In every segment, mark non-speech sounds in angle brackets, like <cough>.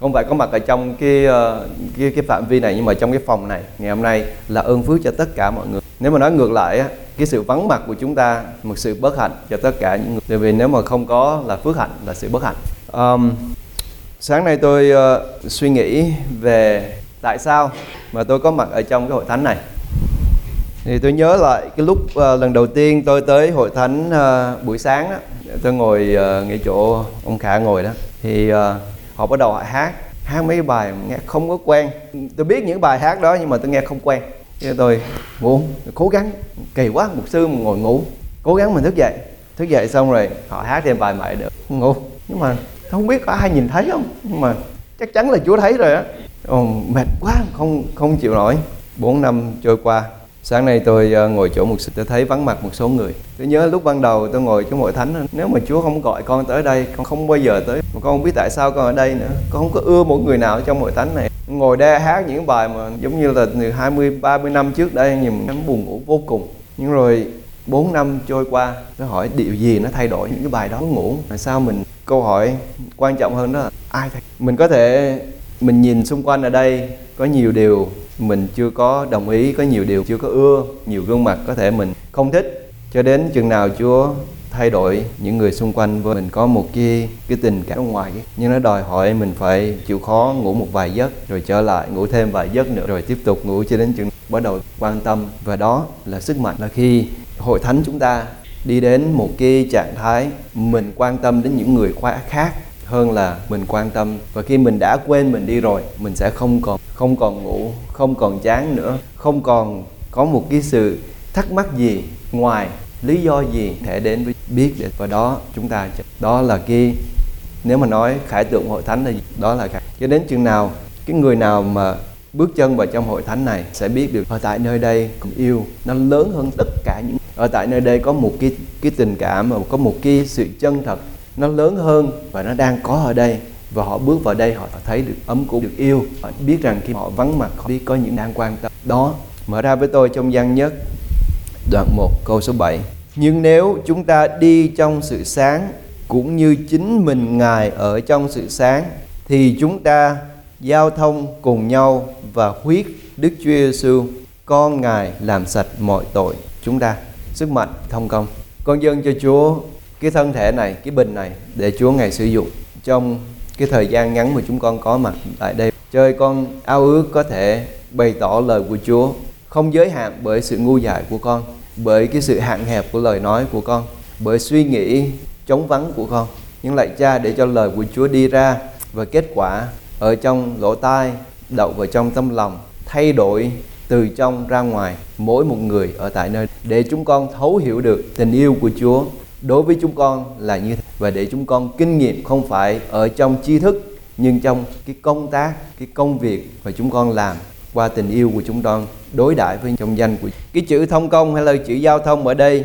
không phải có mặt ở trong cái ờ, cái cái phạm vi này nhưng mà trong cái phòng này. Ngày hôm nay là ơn phước cho tất cả mọi người. Nếu mà nói ngược lại á cái sự vắng mặt của chúng ta một sự bất hạnh cho tất cả những người. Tại vì nếu mà không có là phước hạnh là sự bất hạnh. Um, sáng nay tôi uh, suy nghĩ về tại sao mà tôi có mặt ở trong cái hội thánh này. Thì tôi nhớ lại cái lúc uh, lần đầu tiên tôi tới hội thánh uh, buổi sáng đó, tôi ngồi uh, ngay chỗ ông khả ngồi đó. Thì uh, họ bắt đầu họ hát. Hát mấy bài nghe không có quen. Tôi biết những bài hát đó nhưng mà tôi nghe không quen. Thế tôi ngủ, cố gắng. Kỳ quá một sư mà ngồi ngủ. Cố gắng mình thức dậy. Thức dậy xong rồi họ hát thêm bài mày được. Ngủ. Nhưng mà không biết có ai nhìn thấy không? Nhưng mà chắc chắn là chúa thấy rồi á. Mệt quá, không không chịu nổi. 4 năm trôi qua sáng nay tôi ờ, ngồi chỗ một sư, tôi thấy vắng mặt một số người. Tôi nhớ lúc ban đầu tôi ngồi trong hội thánh nếu mà chúa không gọi con tới đây con không bao giờ tới. Mà con không biết tại sao con ở đây nữa. Con không có ưa một người nào trong hội thánh này. Ngồi đây hát những bài mà giống như là từ 20 30 năm trước đây nhìn em buồn ngủ vô cùng. Nhưng rồi 4 năm trôi qua tôi hỏi điều gì nó thay đổi những cái bài đó? Ngủ. Tại sao mình câu hỏi quan trọng hơn đó là ai thay? Mình có thể mình nhìn xung quanh ở đây có nhiều điều mình chưa có đồng ý, có nhiều điều chưa có ưa, nhiều gương mặt có thể mình không thích. Cho đến chừng nào chúa thay đổi những người xung quanh với mình có một cái cái tình cảm ở ngoài nhưng nó đòi hỏi mình phải chịu khó ngủ một vài giấc, rồi trở lại ngủ thêm vài giấc nữa, rồi tiếp tục ngủ cho đến chừng bắt đầu quan tâm. Và đó là sức mạnh là khi hội thánh chúng ta đi đến một cái trạng thái mình quan tâm đến những người khác hơn là mình quan tâm. Và khi mình đã quên mình đi rồi, mình sẽ không còn không còn ngủ, không còn chán nữa, không còn có một cái sự thắc mắc gì ngoài lý do gì thể đến với biết để và đó, chúng ta đó là cái, nếu mà nói khải tượng hội thánh thì đó là cái cho đến chừng nào, cái người nào mà bước chân vào trong hội thánh này sẽ biết được, ở tại nơi đây cũng yêu, nó lớn hơn tất cả những, ở tại nơi đây có một cái cái tình cảm và có một cái sự chân thật nó lớn hơn và nó đang có ở đây. Và họ bước vào đây, họ thấy được ấm cúng, được yêu. Họ biết rằng khi họ vắng mặt, họ biết có những đang quan tâm. Đó, mở ra với tôi trong gian nhất, đoạn 1 câu số 7 nhưng nếu chúng ta đi trong sự sáng, cũng như chính mình ngài ở trong sự sáng, thì chúng ta giao thông cùng nhau và huyết Đức Chúa Giêsu, con ngài làm sạch mọi tội. Chúng ta sức mạnh thông công. Con dân cho Chúa cái thân thể này, cái bình này để Chúa ngài sử dụng trong cái thời gian ngắn mà chúng con có mặt tại đây. Chơi con ao ước có thể bày tỏ lời của Chúa, không giới hạn bởi sự ngu dại của con, bởi cái sự hạn hẹp của lời nói của con, bởi suy nghĩ chống vắng của con. Nhưng lại cha để cho lời của Chúa đi ra và kết quả ở trong lỗ tai, đậu vào trong tâm lòng, thay đổi từ trong ra ngoài mỗi một người ở tại nơi. Để chúng con thấu hiểu được tình yêu của Chúa đối với chúng con là như thế. Và để chúng con kinh nghiệm không phải ở trong tri thức, nhưng trong cái công tác, cái công việc mà chúng con làm qua tình yêu của chúng con, đối đãi với trong danh của cái chữ thông công hay là chữ giao thông ở đây,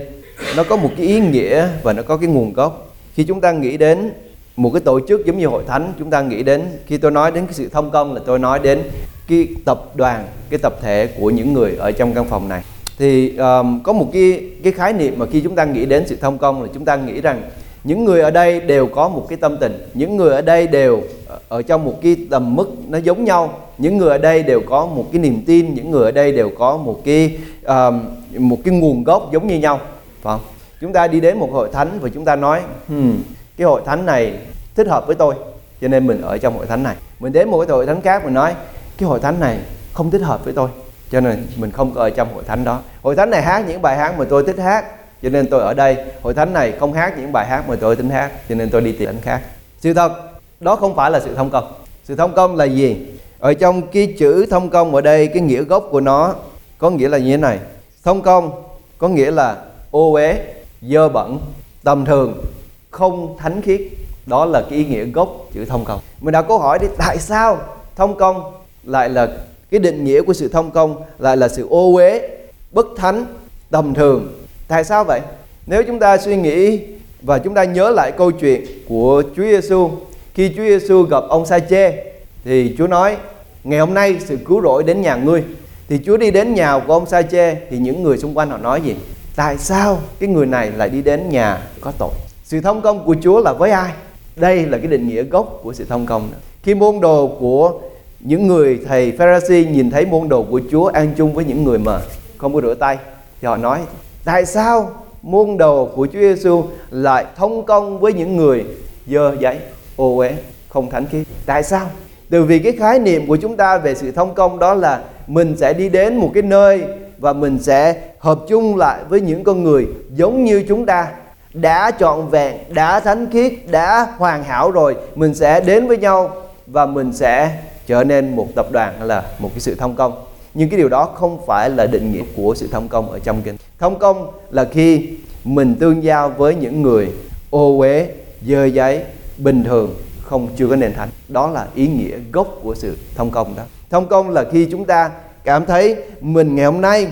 nó có một cái ý nghĩa và nó có cái nguồn gốc. Khi chúng ta nghĩ đến một cái tổ chức giống như hội thánh, chúng ta nghĩ đến, khi tôi nói đến cái sự thông công là tôi nói đến cái tập đoàn, cái tập thể của những người ở trong căn phòng này thì um, có một cái cái khái niệm mà khi chúng ta nghĩ đến sự thông công là chúng ta nghĩ rằng những người ở đây đều có một cái tâm tình những người ở đây đều ở trong một cái tầm mức nó giống nhau những người ở đây đều có một cái niềm tin những người ở đây đều có một cái um, một cái nguồn gốc giống như nhau phải không? Chúng ta đi đến một hội thánh và chúng ta nói hmm, cái hội thánh này thích hợp với tôi cho nên mình ở trong hội thánh này. Mình đến một cái hội thánh khác mình nói cái hội thánh này không thích hợp với tôi cho nên mình không ở trong hội thánh đó. Hội thánh này hát những bài hát mà tôi thích hát, cho nên tôi ở đây. Hội thánh này không hát những bài hát mà tôi tính hát, cho nên tôi đi tìm thánh khác. Sự thật đó không phải là sự thông công. Sự thông công là gì? Ở trong cái chữ thông công ở đây, cái nghĩa gốc của nó có nghĩa là như thế này. Thông công có nghĩa là ô uế, dơ bẩn, tầm thường, không thánh khiết. Đó là cái ý nghĩa gốc chữ thông công. Mình đặt câu hỏi đi, tại sao thông công lại là cái định nghĩa của sự thông công lại là sự ô uế, bất thánh, tầm thường. Tại sao vậy? Nếu chúng ta suy nghĩ và chúng ta nhớ lại câu chuyện của Chúa Giêsu khi Chúa Giêsu gặp ông Sa Chê thì Chúa nói, ngày hôm nay sự cứu rỗi đến nhà ngươi. Thì Chúa đi đến nhà của ông Sa Chê thì những người xung quanh họ nói gì? Tại sao cái người này lại đi đến nhà có tội? Sự thông công của Chúa là với ai? Đây là cái định nghĩa gốc của sự thông công khi môn đồ của những người thầy Pharisee nhìn thấy môn đồ của Chúa ăn chung với những người mà không có rửa tay, thì họ nói, tại sao môn đồ của Chúa Giêsu lại thông công với những người dơ giấy, ô uế, không thánh khiết? Tại sao? Từ vì cái khái niệm của chúng ta về sự thông công đó là mình sẽ đi đến một cái nơi và mình sẽ hợp chung lại với những con người giống như chúng ta. Đã trọn vẹn, đã thánh khiết, đã hoàn hảo rồi, mình sẽ đến với nhau và mình sẽ trở nên một tập đoàn hay là một cái sự thông công. Nhưng cái điều đó không phải là định nghĩa của sự thông công ở trong kinh. Thông công là khi mình tương giao với những người ô uế dơ giấy bình thường không chưa có nền thánh đó là ý nghĩa gốc của sự thông công đó. Thông công là khi chúng ta cảm thấy mình ngày hôm nay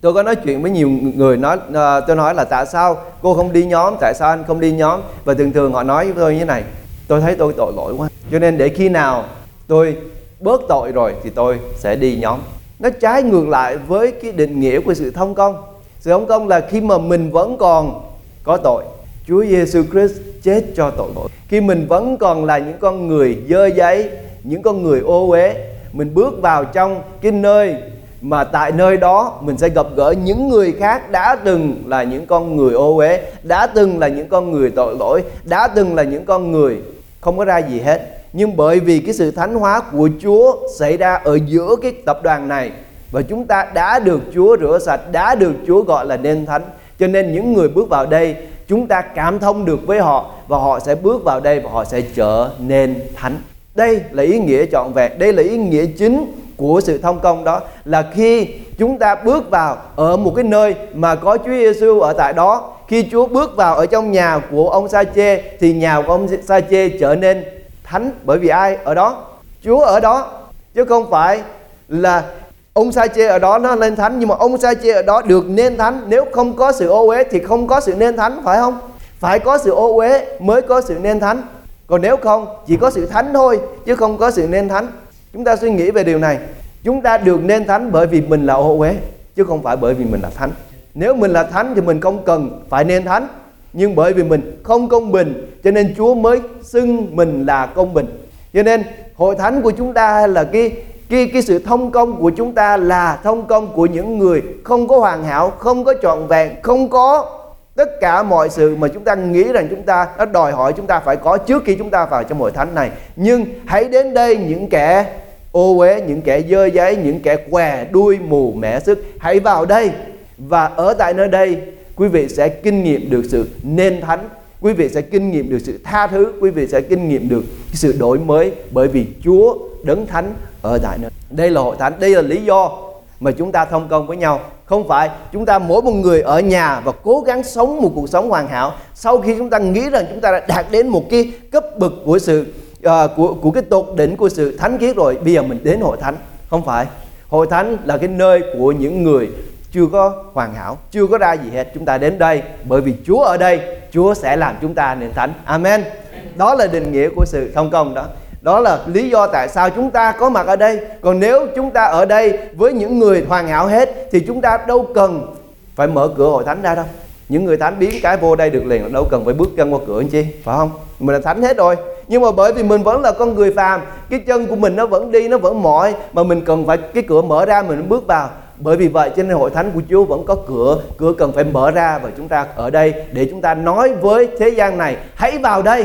tôi có nói chuyện với nhiều người nói uh, tôi nói là tại sao cô không đi nhóm? Tại sao anh không đi nhóm? Và thường thường họ nói với tôi như thế này tôi thấy tôi tội lỗi quá. Cho nên để khi nào tôi bớt tội rồi thì tôi sẽ đi nhóm. Nó trái ngược lại với cái định nghĩa của sự thông công. Sự thông công là khi mà mình vẫn còn có tội, Chúa Giêsu Christ chết cho tội. Lỗi khi mình vẫn còn là những con người dơ giấy, những con người ô uế, mình bước vào trong cái nơi mà tại nơi đó mình sẽ gặp gỡ những người khác đã từng là những con người ô uế, đã từng là những con người tội lỗi, đã từng là những con người không có ra gì hết nhưng bởi vì cái sự thánh hóa của Chúa xảy ra ở giữa cái tập đoàn này và chúng ta đã được Chúa rửa sạch, đã được Chúa gọi là nên thánh. Cho nên những người bước vào đây, chúng ta cảm thông được với họ và họ sẽ bước vào đây và họ sẽ trở nên thánh. Đây là ý nghĩa trọn vẹn, đây là ý nghĩa chính của sự thông công đó là khi chúng ta bước vào ở một cái nơi mà có Chúa Giêsu ở tại đó khi Chúa bước vào ở trong nhà của ông Sa Chê thì nhà của ông Sa Chê trở nên thánh, bởi vì ai ở đó? Chúa ở đó, chứ không phải là ông sa chê ở đó nó lên thánh, nhưng mà ông sa chê ở đó được nên thánh. Nếu không có sự ô uế thì không có sự nên thánh, phải không? Phải có sự ô uế mới có sự nên thánh. Còn nếu không, chỉ có sự thánh thôi, chứ không có sự nên thánh. Chúng ta suy nghĩ về điều này. Chúng ta được nên thánh bởi vì mình là ô uế, chứ không phải bởi vì mình là thánh. Nếu mình là thánh thì mình không cần phải nên thánh nhưng bởi vì mình không công bình, cho nên Chúa mới xưng mình là công bình. Cho nên, hội thánh của chúng ta là cái cái cái sự thông công của chúng ta là thông công của những người không có hoàn hảo, không có trọn vẹn, không có tất cả mọi sự mà chúng ta nghĩ rằng chúng ta, nó đòi hỏi chúng ta phải có trước khi chúng ta vào trong hội thánh này. Nhưng hãy đến đây những kẻ ô uế, những kẻ dơ giấy, những kẻ què đuôi mù mẻ sức. Hãy vào đây và ở tại nơi đây quý vị sẽ kinh nghiệm được sự nên thánh quý vị sẽ kinh nghiệm được sự tha thứ quý vị sẽ kinh nghiệm được sự đổi mới bởi vì Chúa đấng thánh ở tại nơi. Đây là hội thánh đây là lý do mà chúng ta thông công với nhau. Không phải chúng ta mỗi một người ở nhà và cố gắng sống một cuộc sống hoàn hảo sau khi chúng ta nghĩ rằng chúng ta đã đạt đến một cái cấp bậc của sự uh, của của cái tột đỉnh của sự thánh khiết rồi bây giờ mình đến hội thánh. Không phải hội thánh là cái nơi của những người chưa có hoàn hảo, chưa có ra gì hết. Chúng ta đến đây bởi vì Chúa ở đây. Chúa sẽ làm chúng ta nên thánh. Amen. Đó là định nghĩa của sự thông công đó. Đó là lý do tại sao chúng ta có mặt ở đây. Còn nếu chúng ta ở đây với những người hoàn hảo hết, thì chúng ta đâu cần phải mở cửa hội thánh ra đâu. Những người thánh biến cái vô đây được liền, đâu cần phải bước chân qua cửa anh chi, phải không? Mình là thánh hết rồi. Nhưng mà bởi vì mình vẫn là con người phàm, cái chân của mình nó vẫn đi, nó vẫn mỏi, mà mình cần phải cái cửa mở ra, mình bước vào bởi vì vậy cho nên hội thánh của Chúa vẫn có cửa cửa cần phải mở ra và chúng ta ở đây để chúng ta nói với thế gian này, hãy vào đây.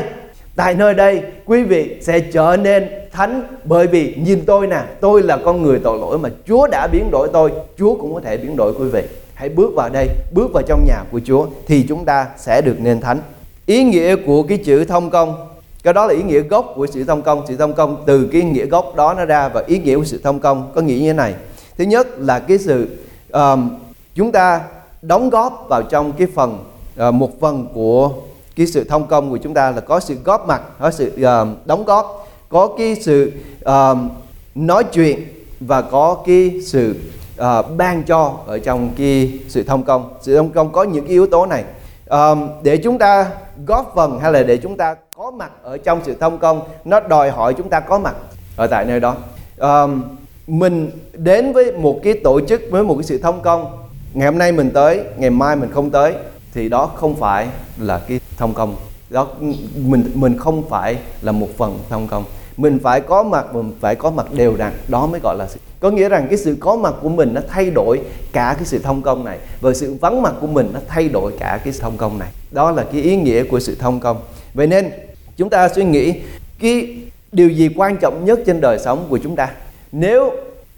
Tại nơi đây, quý vị sẽ trở nên thánh bởi vì nhìn tôi nè, tôi là con người tội lỗi mà Chúa đã biến đổi tôi, Chúa cũng có thể biến đổi quý vị. Hãy bước vào đây, bước vào trong nhà của Chúa thì chúng ta sẽ được nên thánh. Ý nghĩa của cái chữ thông công, cái đó là ý nghĩa gốc của sự thông công. Sự thông công từ cái nghĩa gốc đó nó ra và ý nghĩa của sự thông công có nghĩa như thế này thứ nhất là cái sự um, chúng ta đóng góp vào trong cái phần uh, một phần của cái sự thông công của chúng ta là có sự góp mặt có sự uh, đóng góp có cái sự uh, nói chuyện và có cái sự uh, ban cho ở trong cái sự thông công. Sự thông công có những cái yếu tố này. Uh, để chúng ta góp phần hay là để chúng ta có mặt ở trong sự thông công nó đòi hỏi chúng ta có mặt ở tại nơi đó. Um, mình đến với một cái tổ chức, với một cái sự thông công. Ngày hôm nay mình tới, ngày mai mình không tới, thì đó không phải là cái thông công. Đó, mình mình không phải là một phần thông công. Mình phải có mặt, mình phải có mặt đều đặn. Đó mới gọi là sự, có nghĩa rằng cái sự có mặt của mình nó thay đổi cả cái sự thông công này. Và sự vắng mặt của mình nó thay đổi cả cái thông công này. Đó là cái ý nghĩa của sự thông công. Vậy nên, chúng ta suy nghĩ, cái điều gì quan trọng nhất trên đời sống của chúng ta? Nếu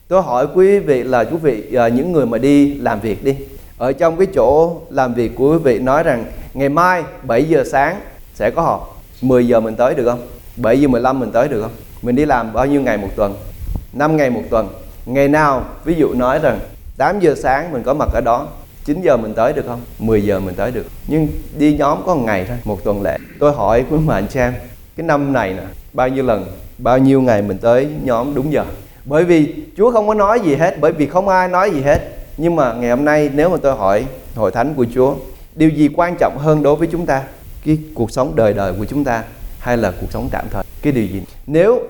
tôi hỏi quý vị là quý vị à, những người mà đi làm việc đi ở trong cái chỗ làm việc của quý vị nói rằng ngày mai 7 giờ sáng sẽ có họp 10 giờ mình tới được không? 7 giờ 15 mình tới được không? Mình đi làm bao nhiêu ngày một tuần? 5 ngày một tuần. Ngày nào ví dụ nói rằng 8 giờ sáng mình có mặt ở đó 9 giờ mình tới được không? 10 giờ mình tới được. Nhưng đi nhóm có một ngày thôi một tuần lễ. Tôi hỏi quý mà anh Trang cái năm này nè bao nhiêu lần bao nhiêu ngày mình tới nhóm đúng giờ? Bởi vì Chúa không có nói gì hết, bởi vì không ai nói gì hết. Nhưng mà ngày hôm nay nếu mà tôi hỏi hội thánh của Chúa, điều gì quan trọng hơn đối với chúng ta? Cái cuộc sống đời đời của chúng ta hay là cuộc sống tạm thời? Cái điều gì? Nếu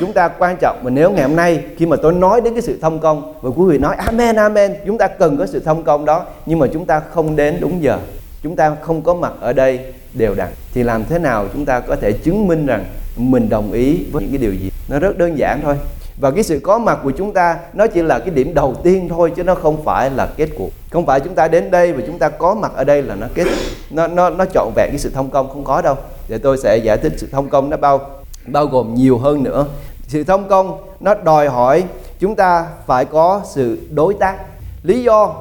chúng ta quan trọng mà nếu ngày hôm nay khi mà tôi nói đến cái sự thông công và quý vị nói, amen amen, chúng ta cần có sự thông công đó. Nhưng mà chúng ta không đến đúng giờ. Chúng ta không có mặt ở đây đều đặn. Thì làm thế nào chúng ta có thể chứng minh rằng mình đồng ý với những cái điều gì? Nó rất đơn giản thôi và cái sự có mặt của chúng ta, nó chỉ là cái điểm đầu tiên thôi, chứ nó không phải là kết cuộc. Không phải chúng ta đến đây và chúng ta có mặt ở đây là nó kết nó nó nó trọn vẹn cái sự thông công không có đâu. Để tôi sẽ giải thích sự thông công nó bao bao gồm nhiều hơn nữa. Sự thông công nó đòi hỏi chúng ta phải có sự đối tác. Lý do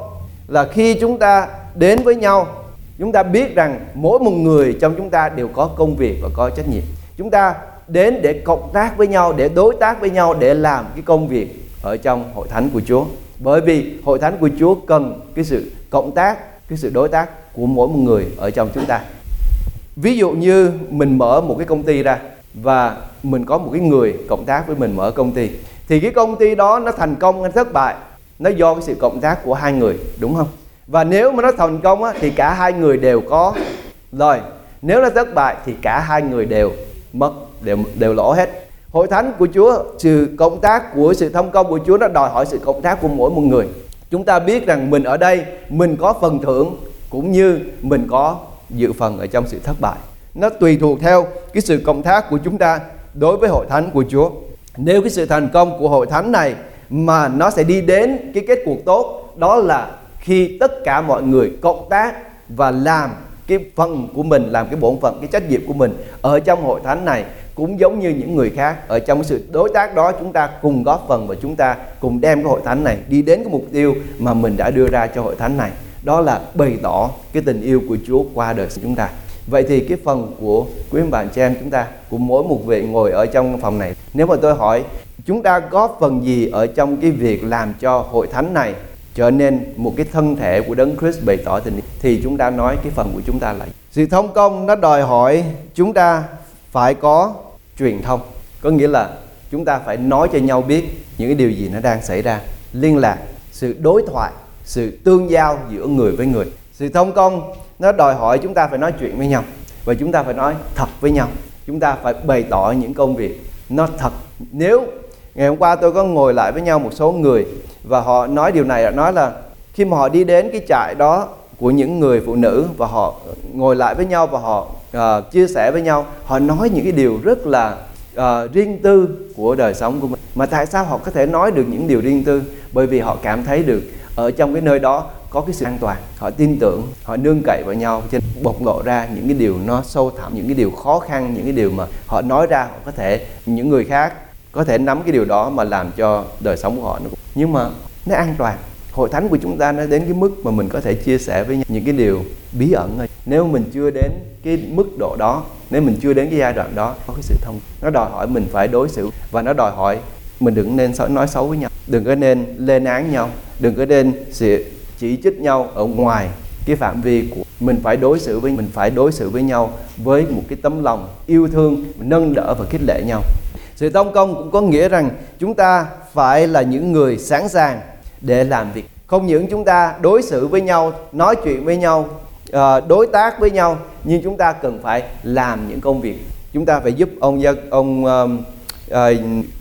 là khi chúng ta đến với nhau, chúng ta biết rằng mỗi một người trong chúng ta đều có công việc và có trách nhiệm. Chúng ta đến để cộng tác với nhau để đối tác với nhau để làm cái công việc ở trong hội thánh của Chúa. Bởi vì hội thánh của Chúa cần cái sự cộng tác cái sự đối tác của mỗi một người ở trong chúng ta. Ví dụ như mình mở một cái công ty ra và mình có một cái người cộng tác với mình mở công ty thì cái công ty đó nó thành công hay thất bại nó do cái sự cộng tác của hai người đúng không? Và nếu mà nó thành công á, thì cả hai người đều có. Lời nếu nó thất bại thì cả hai người đều mất, đều đều lỗ hết. Hội thánh của Chúa sự công tác của sự thông công của Chúa, nó đòi hỏi sự công tác của mỗi một người. Chúng ta biết rằng mình ở đây, mình có phần thưởng, cũng như mình có dự phần ở trong sự thất bại. Nó tùy thuộc theo cái sự công tác của chúng ta đối với hội thánh của Chúa. Nếu cái sự thành công của hội thánh này mà nó sẽ đi đến cái kết cuộc tốt, đó là khi tất cả mọi người cộng tác và làm cái phần của mình, làm cái bổn phận, cái trách nhiệm của mình ở trong hội thánh này cũng giống như những người khác. Ở trong sự đối tác đó, chúng ta cùng góp phần và chúng ta cùng đem cái hội thánh này đi đến cái mục tiêu mà mình đã đưa ra cho hội thánh này. Đó là bày tỏ cái tình yêu của Chúa qua đời chúng ta. Vậy thì cái phần của quý ông bạn chị em chúng ta của mỗi một vị ngồi ở trong phòng này. Nếu mà tôi hỏi, chúng ta góp phần gì ở trong cái việc làm cho hội thánh này? Trở nên một cái thân thể của đấng Christ bày tỏ tình yêu. Thì chúng ta nói cái phần của chúng ta là sự thông công nó đòi hỏi chúng ta phải có truyền thông. Có nghĩa là chúng ta phải nói cho nhau biết những cái điều gì nó đang xảy ra. Liên lạc sự đối thoại sự tương giao giữa người với người. Sự thông công nó đòi hỏi chúng ta phải nói chuyện với nhau. Và chúng ta phải nói thật với nhau. Chúng ta phải bày tỏ những công việc nó thật. Nếu ngày hôm qua tôi có ngồi lại với nhau một số người và họ nói điều này nói là khi mà họ đi đến cái trại đó của những người phụ nữ và họ ngồi lại với nhau và họ uh, chia sẻ với nhau họ nói những cái điều rất là uh, riêng tư của đời sống của mình. Mà tại sao họ có thể nói được những điều riêng tư? Bởi vì họ cảm thấy được ở trong cái nơi đó có cái sự an toàn. Họ tin tưởng họ nương cậy vào nhau trên bộc lộ ra những cái điều nó sâu thẳm những cái điều khó khăn những cái điều mà họ nói ra họ có thể những người khác có thể nắm cái điều đó mà làm cho đời sống của họ nó nhưng mà nó an toàn. Hội thánh của chúng ta nó đến cái mức mà mình có thể chia sẻ với những cái điều bí ẩn thôi. Nếu mình chưa đến cái mức độ đó, nếu mình chưa đến cái giai đoạn đó, có cái sự thông nó đòi hỏi mình phải đối xử và nó đòi hỏi mình đừng nên nói xấu với nhau. Đừng có nên lên án nhau. Đừng có nên sự chỉ trích nhau ở ngoài cái phạm vi của mình phải đối xử với mình phải đối xử với nhau với một cái tấm lòng yêu thương, nâng đỡ và khích lệ nhau sự tông công cũng có nghĩa rằng chúng ta phải là những người sẵn sàng để làm việc. Không những chúng ta đối xử với nhau, nói chuyện với nhau ờ, đối tác với nhau, nhưng chúng ta cần phải làm những công việc. Chúng ta phải giúp ông dân, ông ờ,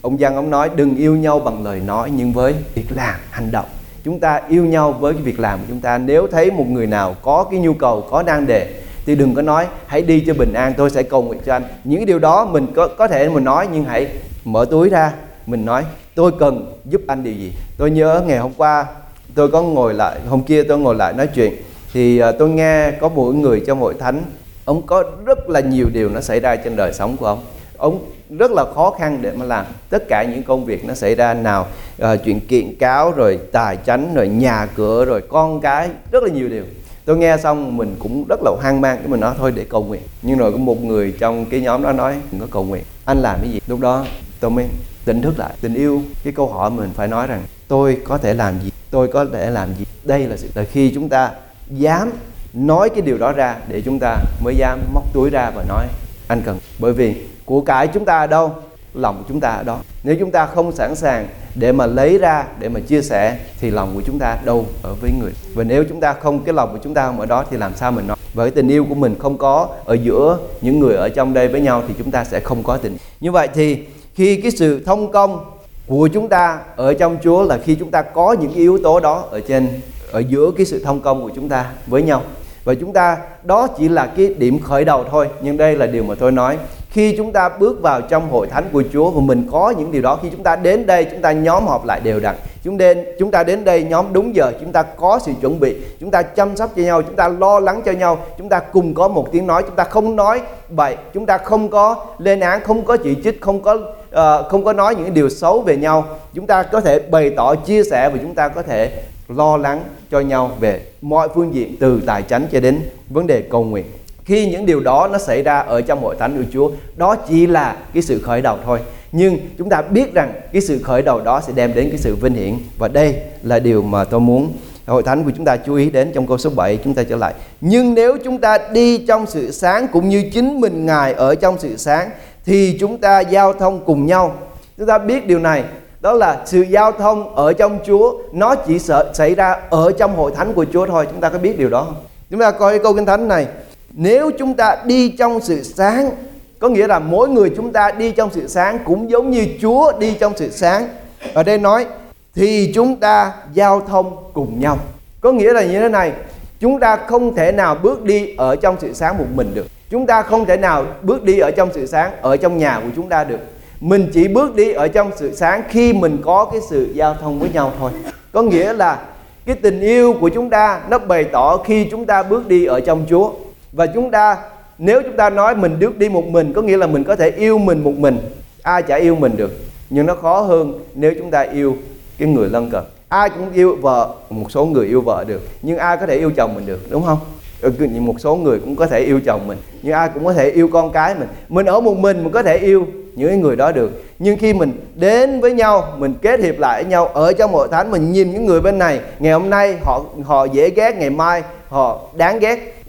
ông dân ông nói, đừng yêu nhau bằng lời nói, nhưng với việc làm, hành động. Chúng ta yêu nhau với cái việc làm của chúng ta. Nếu thấy một người nào có cái nhu cầu, có đang đề thì đừng có nói, hãy đi cho bình an, tôi sẽ cầu nguyện cho anh. Những cái điều đó mình có có thể mình nói, nhưng hãy mở túi ra, mình nói, tôi cần giúp anh điều gì? Tôi nhớ ngày hôm qua tôi có ngồi lại, hôm kia tôi ngồi lại nói chuyện, thì ờ, tôi nghe có mỗi người trong hội thánh, ông có rất là nhiều điều nó xảy ra trên đời sống của ông. Ông rất là khó khăn để mà làm tất cả những công việc nó xảy ra nào ờ, chuyện kiện cáo rồi tài chánh rồi nhà cửa rồi con cái, rất là nhiều điều tôi nghe xong mình cũng rất là hoang mang cái mình nói, thôi để cầu nguyện. Nhưng rồi có một người trong cái nhóm đó nói, đừng có cầu nguyện. Anh làm cái gì? Lúc đó tôi mới tỉnh thức lại, tình yêu, cái câu hỏi mình phải nói rằng, tôi có thể làm gì? Tôi có thể làm gì? Đây là sự là khi chúng ta dám nói cái điều đó ra để chúng ta mới dám móc túi ra và nói, anh cần. Bởi vì của cải chúng ta ở đâu? Lòng chúng ta ở đó. Nếu chúng ta không sẵn sàng để mà lấy ra, để mà chia sẻ, thì lòng của chúng ta đâu ở với người. Và nếu chúng ta không, cái lòng của chúng ta không ở đó thì làm sao mình nói? Và cái tình yêu của mình không có ở giữa những người ở trong đây với nhau thì chúng ta sẽ không có tình. Như vậy thì khi cái sự thông công của chúng ta ở trong Chúa là khi chúng ta có những cái yếu tố đó ở trên, ở giữa cái sự thông công của chúng ta với nhau. Và chúng ta, đó chỉ là cái điểm khởi đầu thôi, nhưng đây là điều mà tôi nói khi chúng ta bước vào trong hội thánh của Chúa và mình có những điều đó khi chúng ta đến đây chúng ta nhóm họp lại đều đặn chúng đến chúng ta đến đây nhóm đúng giờ chúng ta có sự chuẩn bị chúng ta chăm sóc cho nhau chúng ta lo lắng cho nhau chúng ta cùng có một tiếng nói chúng ta không nói bậy chúng ta không có lên án không có chỉ trích không có uh, không có nói những điều xấu về nhau chúng ta có thể bày tỏ chia sẻ và chúng ta có thể lo lắng cho nhau về mọi phương diện từ tài chánh cho đến vấn đề cầu nguyện khi những điều đó nó xảy ra ở trong hội thánh của Chúa, đó chỉ là cái sự khởi đầu thôi. Nhưng chúng ta biết rằng cái sự khởi đầu đó sẽ đem đến cái sự vinh hiển. Và đây là điều mà tôi muốn hội thánh của chúng ta chú ý đến trong câu số 7 chúng ta trở lại. Nhưng nếu chúng ta đi trong sự sáng cũng như chính mình ngài ở trong sự sáng, thì chúng ta giao thông cùng nhau. Chúng ta biết điều này, đó là sự giao thông ở trong Chúa, nó chỉ sợ, xảy ra ở trong hội thánh của Chúa thôi. Chúng ta có biết điều đó không? Chúng ta coi câu kinh thánh này nếu chúng ta đi trong sự sáng, có nghĩa là mỗi người chúng ta đi trong sự sáng cũng giống như Chúa đi trong sự sáng. Ở đây nói, thì chúng ta giao thông cùng nhau. Có nghĩa là như thế này, chúng ta không thể nào bước đi ở trong sự sáng một mình được. Chúng ta không thể nào bước đi ở trong sự sáng ở trong nhà của chúng ta được. Mình chỉ bước đi ở trong sự sáng khi mình có cái sự giao thông với nhau thôi. Có nghĩa là cái tình yêu của chúng ta nó bày tỏ khi chúng ta bước đi ở trong Chúa và chúng ta, nếu chúng ta nói mình được đi một mình, có nghĩa là mình có thể yêu mình một mình. Ai chả yêu mình được. Nhưng nó khó hơn nếu chúng ta yêu cái người lân cận. Ai cũng yêu vợ, một số người yêu vợ được. Nhưng ai có thể yêu chồng mình được, đúng không? Ừ, một số người cũng có thể yêu chồng mình. Nhưng ai cũng có thể yêu con cái mình. Mình ở một mình mình có thể yêu những người đó được. Nhưng khi mình đến với nhau, mình kết hiệp lại với nhau, ở trong hội thánh, mình nhìn những người bên này, ngày hôm nay họ họ dễ ghét, ngày mai họ đáng ghét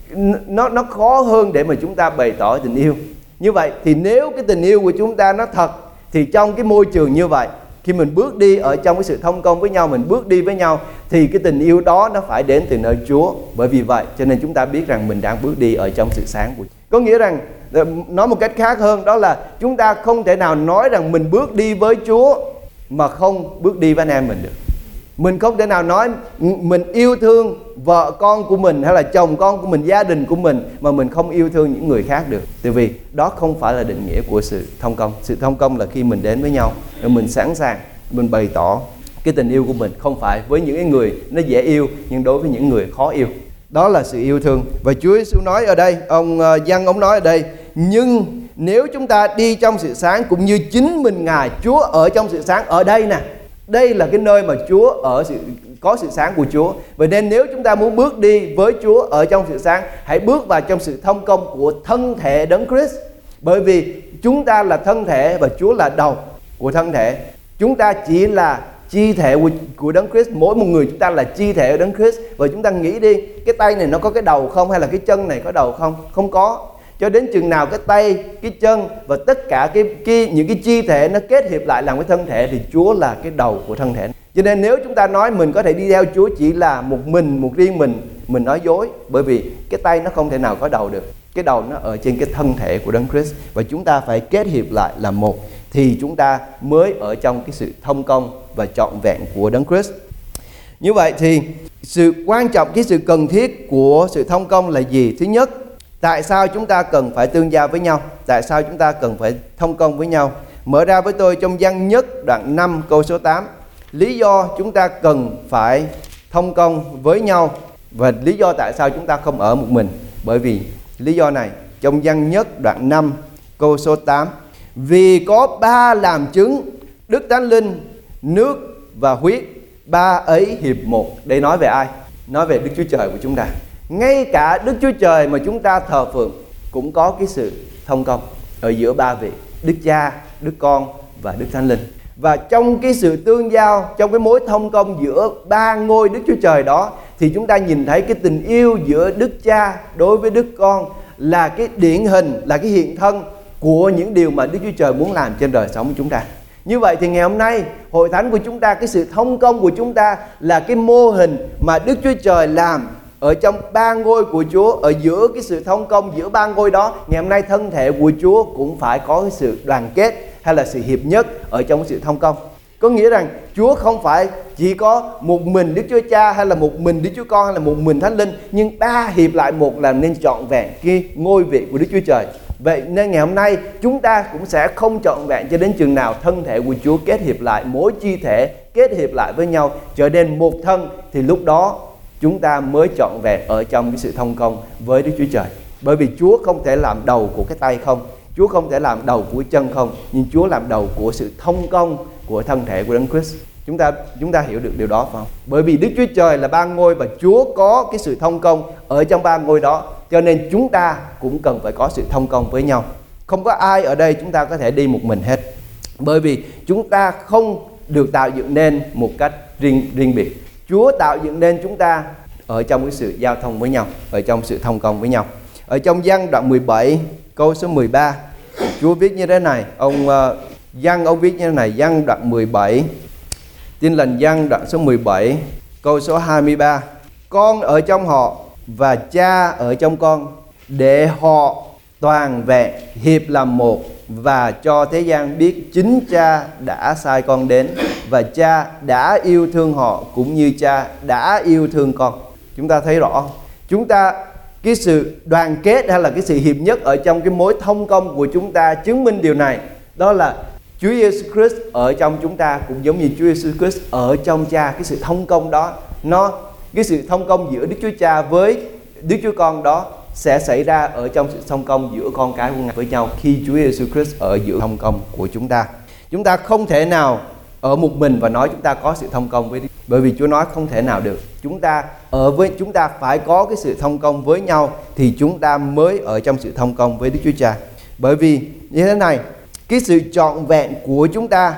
nó nó khó hơn để mà chúng ta bày tỏ tình yêu. Như vậy thì nếu cái tình yêu của chúng ta nó thật, thì trong cái môi trường như vậy, khi mình bước đi ở trong cái sự thông công với nhau, mình bước đi với nhau, thì cái tình yêu đó nó phải đến từ nơi Chúa. Bởi vì vậy, cho nên chúng ta biết rằng mình đang bước đi ở trong sự sáng của có nghĩa rằng ờ, nói một cách khác hơn, đó là chúng ta không thể nào nói rằng mình bước đi với Chúa mà không bước đi với anh em mình được mình không thể nào nói mình yêu thương vợ con của mình hay là chồng con của mình, gia đình của mình mà mình không yêu thương những người khác được. Tại vì đó không phải là định nghĩa của sự thông công. Sự thông công là khi mình đến với nhau, rồi mình sẵn sàng, mình bày tỏ cái tình yêu của mình. Không phải với những cái người nó dễ yêu, nhưng đối với những người khó yêu. Đó là sự yêu thương. Và Chúa Giêsu nói ở đây, ông ờ, Giăng ông nói ở đây, nhưng nếu chúng ta đi trong sự sáng cũng như chính mình ngài, Chúa ở trong sự sáng ở đây nè đây là cái nơi mà Chúa ở sự có sự sáng của Chúa. Vậy nên nếu chúng ta muốn bước đi với Chúa ở trong sự sáng, hãy bước vào trong sự thông công của thân thể Đấng Christ. Bởi vì chúng ta là thân thể và Chúa là đầu của thân thể. Chúng ta chỉ là chi thể của, của Đấng Christ. Mỗi một người chúng ta là chi thể của Đấng Christ. Và chúng ta nghĩ đi, cái tay này nó có cái đầu không hay là cái chân này có đầu không? Không có cho đến chừng nào cái tay cái chân và tất cả cái, cái những cái chi thể nó kết hiệp lại làm cái thân thể thì Chúa là cái đầu của thân thể. Cho nên nếu chúng ta nói mình có thể đi theo Chúa chỉ là một mình một riêng mình mình nói dối. Bởi vì cái tay nó không thể nào có đầu được. Cái đầu nó ở trên cái thân thể của Đấng Christ. Và chúng ta phải kết hiệp lại là một. Thì chúng ta mới ở trong cái sự thông công và trọn vẹn của Đấng Christ. Như vậy thì sự quan trọng cái sự cần thiết của sự thông công là gì? Thứ nhất tại sao chúng ta cần phải tương giao với nhau? Tại sao chúng ta cần phải thông công với nhau? Mở ra với tôi trong văn nhất đoạn 5 câu số 8. Lý do chúng ta cần phải thông công với nhau và lý do tại sao chúng ta không ở một mình. Bởi vì lý do này trong văn nhất đoạn 5 câu số 8 vì có ba làm chứng Đức Thánh Linh, nước và huyết ba ấy hiệp một. Đây nói về ai? Nói về Đức Chúa Trời của chúng ta ngay cả Đức Chúa Trời mà chúng ta thờ phượng cũng có cái sự thông công ở giữa ba vị Đức Cha, Đức Con và Đức Thánh Linh và trong cái sự tương giao trong cái mối thông công giữa ba ngôi Đức Chúa Trời đó thì chúng ta nhìn thấy cái tình yêu giữa Đức Cha đối với Đức Con là cái điển hình là cái hiện thân của những điều mà Đức Chúa Trời muốn làm trên đời sống của chúng ta. Như vậy thì ngày hôm nay hội thánh của chúng ta cái sự thông công của chúng ta là cái mô hình mà Đức Chúa Trời làm ở trong ba ngôi của Chúa, ở giữa cái sự thông công giữa ba ngôi đó, ngày hôm nay thân thể của Chúa cũng phải có cái sự đoàn kết hay là sự hiệp nhất ở trong cái sự thông công. Có nghĩa rằng Chúa không phải chỉ có một mình Đức Chúa Cha hay là một mình Đức Chúa Con hay là một mình Thánh Linh, nhưng ba hiệp lại một làm nên trọn vẹn cái ngôi vị của Đức Chúa Trời. Vậy nên ngày hôm nay chúng ta cũng sẽ không trọn vẹn cho đến chừng nào thân thể của Chúa kết hiệp lại mỗi chi thể kết hiệp lại với nhau, trở nên một thân thì lúc đó chúng ta mới trọn vẹn ở trong cái sự thông công với Đức Chúa Trời. Bởi vì Chúa không thể làm đầu của cái tay không, Chúa không thể làm đầu của chân không, nhưng Chúa làm đầu của sự thông công của thân thể của Đấng Christ. Chúng ta chúng ta hiểu được điều đó phải không? Bởi vì Đức Chúa Trời là ba ngôi và Chúa có cái sự thông công ở trong ba ngôi đó, cho nên chúng ta cũng cần phải có sự thông công với nhau. Không có ai ở đây chúng ta có thể đi một mình hết. Bởi vì chúng ta không được tạo dựng nên một cách riêng riêng biệt. Chúa tạo dựng nên chúng ta ở trong cái sự giao thông với nhau, ở trong sự thông công với nhau. Ở trong văn đoạn 17 câu số 13 Chúa viết như thế này, ông uh, ông viết như thế này, Văn đoạn 17 Tin lành Văn đoạn số 17 câu số 23 Con ở trong họ và cha ở trong con để họ toàn vẹn, hiệp làm một, và cho thế gian biết chính cha đã sai con đến, và cha đã yêu thương họ cũng như cha đã yêu thương con. Chúng ta thấy rõ chúng ta, cái sự đoàn kết hay là cái sự hiệp nhất ở trong cái mối thông công của chúng ta chứng minh điều này, đó là Chúa Giêsu Christ ở trong chúng ta cũng giống như Chúa Giêsu Christ ở trong Cha. Cái sự thông công đó, nó, cái sự thông công giữa Đức Chúa Cha với Đức Chúa Con đó sẽ xảy ra ở trong sự thông công giữa con cái của Ngài với nhau khi Chúa Giêsu Christ ở giữa thông công của chúng ta. Chúng ta không thể nào ở một mình và nói chúng ta có sự thông công với Đức. bởi vì Chúa nói không thể nào được. Chúng ta ở với chúng ta phải có cái sự thông công với nhau thì chúng ta mới ở trong sự thông công với Đức Chúa Cha. Bởi vì như thế này, cái sự trọn vẹn của chúng ta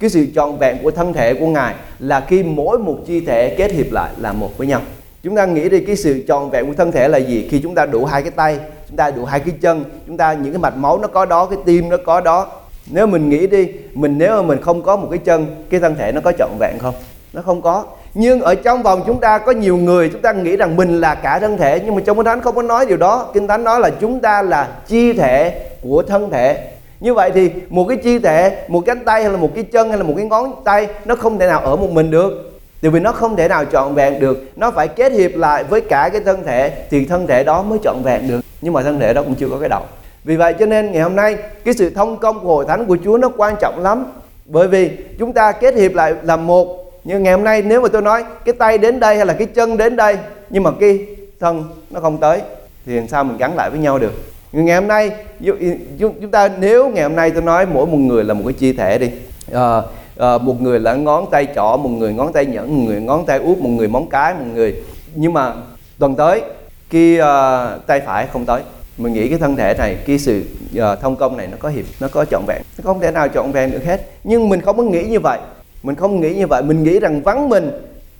cái sự trọn vẹn của thân thể của ngài là khi mỗi một chi thể kết hiệp lại là một với nhau chúng ta nghĩ đi, cái sự tròn vẹn của thân thể là gì? Khi chúng ta đủ hai cái tay, chúng ta đủ hai cái chân, chúng ta những cái mạch máu nó có đó, cái tim nó có đó. Nếu mình nghĩ đi, mình nếu mà mình không có một cái chân, cái thân thể nó có trọn vẹn không? Nó không có. Nhưng ở trong vòng chúng ta có nhiều người, chúng ta nghĩ rằng mình là cả thân thể, nhưng mà trong kinh thánh không có nói điều đó. Kinh thánh nói là chúng ta là chi thể của thân thể. Như vậy thì một cái chi thể, một cánh tay hay là một cái chân hay là một cái ngón tay, nó không thể nào ở một mình được tại vì nó không thể nào trọn vẹn được. Nó phải kết hiệp lại với cả cái thân thể thì thân thể đó mới trọn vẹn được. Nhưng mà thân thể đó cũng chưa có cái đầu. Vì vậy cho nên ngày hôm nay cái sự thông công của hội thánh của Chúa nó quan trọng lắm. Bởi vì chúng ta kết hiệp lại làm một. Nhưng ngày hôm nay nếu mà tôi nói cái tay đến đây hay là cái chân đến đây nhưng mà cái thân nó không tới thì làm sao mình gắn lại với nhau được? Ngày hôm nay chúng ta nếu ngày hôm nay tôi nói mỗi một người là một cái chi thể đi. Uh, à, một người là ngón tay trỏ một người ngón tay nhẫn một người ngón tay út một người móng cái một người nhưng mà tuần tới cái uh, tay phải không tới. Mình nghĩ cái thân thể này cái sự uh, thông công này nó có hiệp nó có trọn vẹn. Nó không thể nào trọn vẹn được hết. Nhưng mình không có nghĩ như vậy. Mình không nghĩ như vậy. Mình nghĩ rằng vắng mình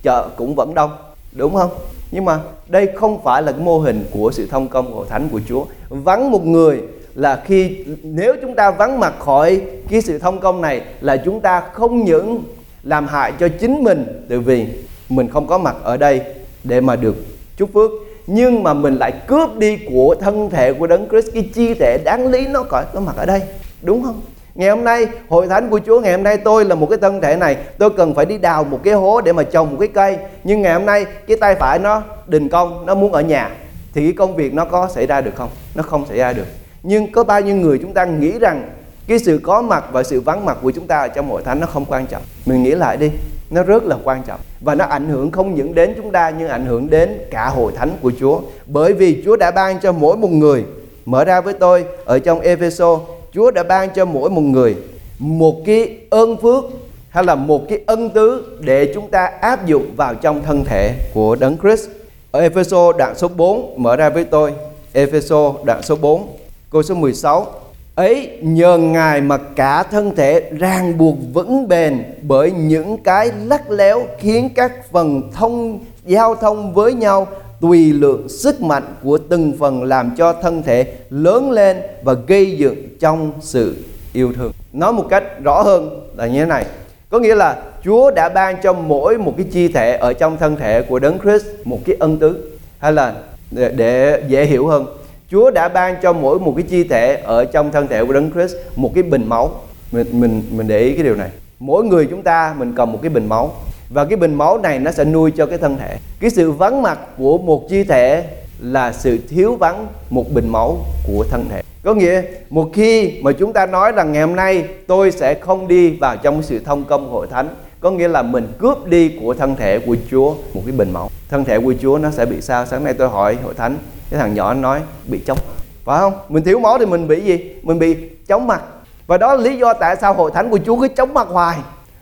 chợ cũng vẫn đông. Đúng không? Nhưng mà đây không phải là cái mô hình của sự thông công của thánh của Chúa. Vắng một người là khi nếu chúng ta vắng mặt khỏi cái sự thông công này là chúng ta không những làm hại cho chính mình từ vì mình không có mặt ở đây để mà được chúc phước, nhưng mà mình lại cướp đi của thân thể của đấng Christ, cái chi thể đáng lý nó có có mặt ở đây, đúng không Ngày hôm nay, hội thánh của Chúa ngày hôm nay tôi là một cái thân thể này, Tôi cần phải đi đào một cái hố để mà trồng một cái cây, Nhưng ngày hôm nay cái tay phải nó đình công, Nó muốn ở nhà, Thì cái công việc nó có xảy ra được không? Nó không xảy ra được nhưng có bao nhiêu người chúng ta nghĩ rằng cái sự có mặt và sự vắng mặt của chúng ta ở trong hội thánh nó không quan trọng mình nghĩ lại đi, nó rất là quan trọng và nó ảnh hưởng không những đến chúng ta, nhưng ảnh hưởng đến cả hội thánh của Chúa bởi vì Chúa đã ban cho mỗi một người, mở ra với tôi, ở trong Epheso, Chúa đã ban cho mỗi một người một cái ơn phước hay là một cái ân tứ để chúng ta áp dụng vào trong thân thể của Đấng Christ. Ở Epheso đoạn số 4 mở ra với tôi. Epheso đoạn số 4 câu số 16 ấy nhờ ngài mà cả thân thể ràng buộc vững bền bởi những cái lắc léo khiến các phần thông giao thông với nhau tùy lượng sức mạnh của từng phần làm cho thân thể lớn lên và gây dựng trong sự yêu thương. Nói một cách rõ hơn là như thế này. Có nghĩa là Chúa đã ban cho mỗi một cái chi thể ở trong thân thể của Đấng Christ một cái ân tứ hay là để, để dễ hiểu hơn Chúa đã ban cho mỗi một cái chi thể ở trong thân thể của Đấng Christ một cái bình máu. Mình mình mình để ý cái điều này. Mỗi người chúng ta mình cần một cái bình máu và cái bình máu này nó sẽ nuôi cho cái thân thể. Cái sự vắng mặt của một chi thể là sự thiếu vắng một bình máu của thân thể. Có nghĩa, một khi mà chúng ta nói rằng ngày hôm nay tôi sẽ không đi vào trong sự thông công hội thánh, có nghĩa là mình cướp đi của thân thể của Chúa một cái bình máu. Thân thể của Chúa nó sẽ bị sao? Sáng nay tôi hỏi hội thánh cái thằng nhỏ nói, bị chóng. Phải không? Mình thiếu máu thì mình bị gì? Mình bị chóng mặt. Và đó là lý do tại sao hội thánh của Chúa cứ chóng mặt hoài.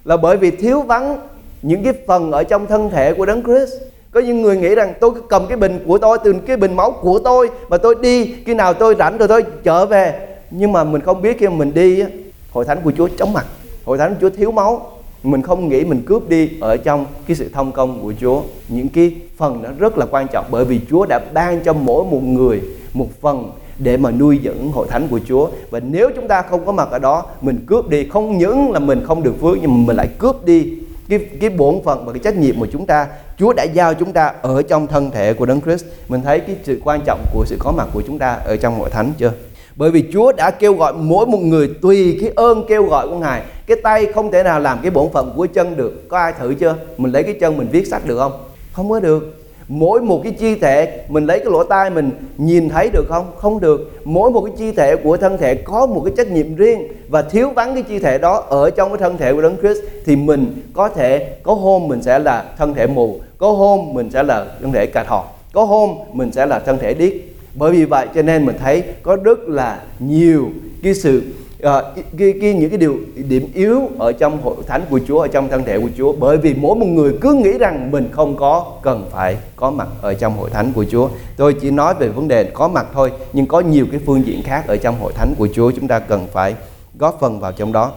Là bởi vì thiếu vắng những cái phần ở trong thân thể của Đấng Christ. Có những người nghĩ rằng, tôi cứ cầm cái bình của tôi, từ cái bình máu của tôi, mà tôi đi, khi nào tôi rảnh rồi tôi trở về. Nhưng mà mình không biết khi mình đi hội thánh của Chúa chóng mặt. Hội thánh của Chúa thiếu máu. Mình không nghĩ mình cướp đi ở trong cái sự thông công của Chúa, những cái phần đó rất là quan trọng. Bởi vì Chúa đã ban cho mỗi một người một phần để mà nuôi dưỡng hội thánh của Chúa. Và nếu chúng ta không có mặt ở đó, mình cướp đi. Không những là mình không được phước, nhưng mà mình lại cướp đi cái cái bổn phận và cái trách nhiệm mà chúng ta. Chúa đã giao chúng ta ở trong thân thể của Đấng Christ. Mình thấy cái sự quan trọng của sự có mặt của chúng ta ở trong hội thánh chưa? Bởi vì Chúa đã kêu gọi mỗi một người tùy cái ơn kêu gọi của Ngài. Cái tay không thể nào làm cái bổn phận của chân được. Có ai thử chưa? Mình lấy cái chân mình viết sách được không? Không có được. Mỗi một cái chi thể, mình lấy cái lỗ tai mình nhìn thấy được không? Không được. Mỗi một cái chi thể của thân thể có một cái trách nhiệm riêng và thiếu vắng cái chi thể đó ở trong cái thân thể của đấng Christ thì mình có thể, có hôm mình sẽ là thân thể mù, có hôm mình sẽ là thân thể cà thọ, có hôm mình sẽ là thân thể điếc. Bởi vì vậy cho nên mình thấy có rất là nhiều cái sự uh, cái, cái, những cái điều điểm yếu ở trong hội thánh của Chúa ở trong thân thể của Chúa. Bởi vì mỗi một người cứ nghĩ rằng mình không có cần phải có mặt ở trong hội thánh của Chúa. Tôi chỉ nói về vấn đề có mặt thôi nhưng có nhiều cái phương diện khác ở trong hội thánh của Chúa chúng ta cần phải góp phần vào trong đó.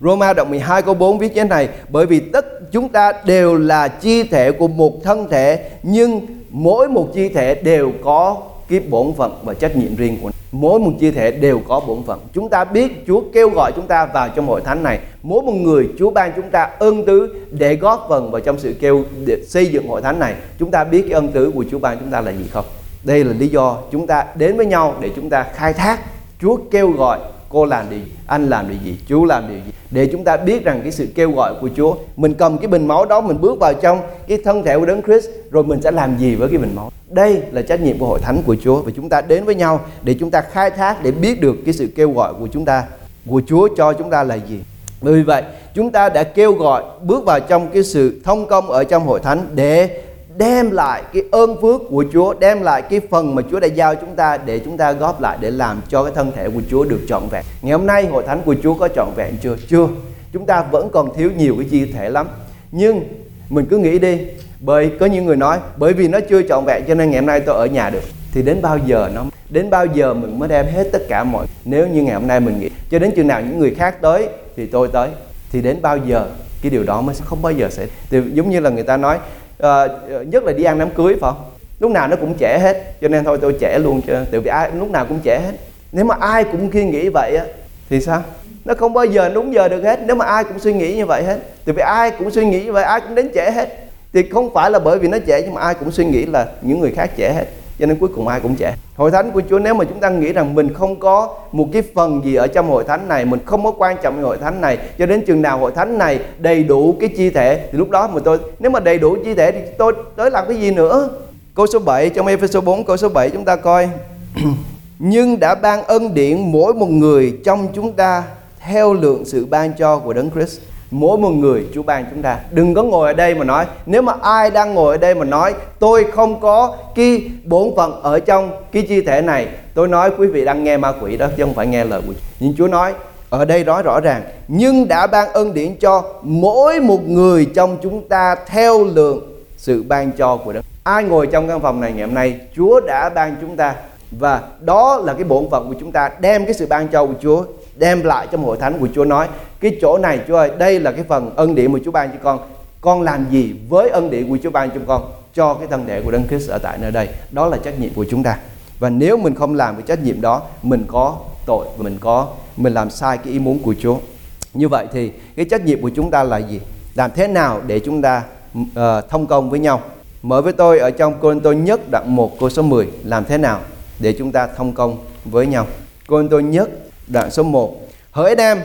Roma đoạn 12 câu 4 viết như thế này Bởi vì tất chúng ta đều là chi thể của một thân thể Nhưng mỗi một chi thể đều có cái bổn phận và trách nhiệm riêng của mỗi một chi thể đều có bổn phận. Chúng ta biết Chúa kêu gọi chúng ta vào trong hội thánh này. Mỗi một người Chúa ban chúng ta ân tứ để góp phần vào trong sự kêu để xây dựng hội thánh này. Chúng ta biết cái ân tứ của Chúa ban chúng ta là gì không? Đây là lý do chúng ta đến với nhau để chúng ta khai thác Chúa kêu gọi cô làm điều gì? Anh làm điều gì? Chú làm điều gì? Để chúng ta biết rằng cái sự kêu gọi của Chúa, mình cầm cái bình máu đó, mình bước vào trong cái thân thể của Đấng Christ, rồi mình sẽ làm gì với cái bình máu? Đây là trách nhiệm của hội thánh của Chúa và chúng ta đến với nhau để chúng ta khai thác, để biết được cái sự kêu gọi của chúng ta. Của Chúa cho chúng ta là gì? Bởi vì vậy, chúng ta đã kêu gọi bước vào trong cái sự thông công ở trong hội thánh để đem lại cái ơn phước của Chúa, đem lại cái phần mà Chúa đã giao chúng ta để chúng ta góp lại để làm cho cái thân thể của Chúa được trọn vẹn. Ngày hôm nay hội thánh của Chúa có trọn vẹn chưa? Chưa. Chúng ta vẫn còn thiếu nhiều cái chi thể lắm. Nhưng mình cứ nghĩ đi, bởi có những người nói bởi vì nó chưa trọn vẹn cho nên ngày hôm nay tôi ở nhà được thì đến bao giờ nó đến bao giờ mình mới đem hết tất cả mọi nếu như ngày hôm nay mình nghĩ cho đến chừng nào những người khác tới thì tôi tới thì đến bao giờ cái điều đó mới không bao giờ sẽ thì giống như là người ta nói à, nhất là đi ăn đám cưới phải không? Lúc nào nó cũng trẻ hết cho nên thôi tôi trẻ luôn cho tại vì ai lúc nào cũng trẻ hết. Nếu mà ai cũng khi nghĩ vậy á thì sao? Nó không bao giờ đúng giờ được hết. Nếu mà ai cũng suy nghĩ như vậy hết tại vì ai cũng suy nghĩ như vậy ai cũng đến trẻ hết. Thì không phải là bởi vì nó trẻ nhưng mà ai cũng suy nghĩ là những người khác trẻ hết cho nên cuối cùng ai cũng trẻ hội thánh của Chúa, nếu mà chúng ta nghĩ rằng mình không có một cái phần gì ở trong hội thánh này, mình không có quan trọng hội thánh này, cho đến chừng nào hội thánh này đầy đủ cái chi thể, thì lúc đó mà tôi, nếu mà đầy đủ chi thể thì tôi tới làm cái gì nữa? Câu số 7 trong Ephesos 4 câu số 7 chúng ta coi. <clears throat> Nhưng đã ban ân điển mỗi một người trong chúng ta theo lượng sự ban cho của Đấng Christ. Mỗi một người Chúa ban chúng ta. Đừng có ngồi ở đây mà nói, nếu mà ai đang ngồi ở đây mà nói tôi không có cái bổn phận ở trong cái chi thể này, tôi nói quý vị đang nghe ma quỷ đó chứ không phải nghe lời của Chúa. Nhưng Chúa nói ở đây nói rõ ràng nhưng đã ban ân điển cho mỗi một người trong chúng ta theo lượng sự ban cho của Đức. Ai ngồi trong căn phòng này ngày hôm nay, Chúa đã ban chúng ta và đó là cái bổn phận của chúng ta đem cái sự ban cho của Chúa đem lại cho hội thánh của Chúa nói cái chỗ này Chúa ơi đây là cái phần ân điển mà Chúa ban cho con. Con làm gì với ân điển của Chúa ban cho con? Cho cái thân thể của Đấng Christ ở tại nơi đây. Đó là trách nhiệm của chúng ta. Và nếu mình không làm cái trách nhiệm đó mình có tội và mình có mình làm sai cái ý muốn của Chúa. Như vậy thì cái trách nhiệm của chúng ta là gì? Làm thế nào để chúng ta uh, thông công với nhau? Mở với tôi ở trong Cô tôi nhất đoạn 1 câu số 10 làm thế nào để chúng ta thông công với nhau? Cô tôi nhất đoạn số 1 hỡi anh em,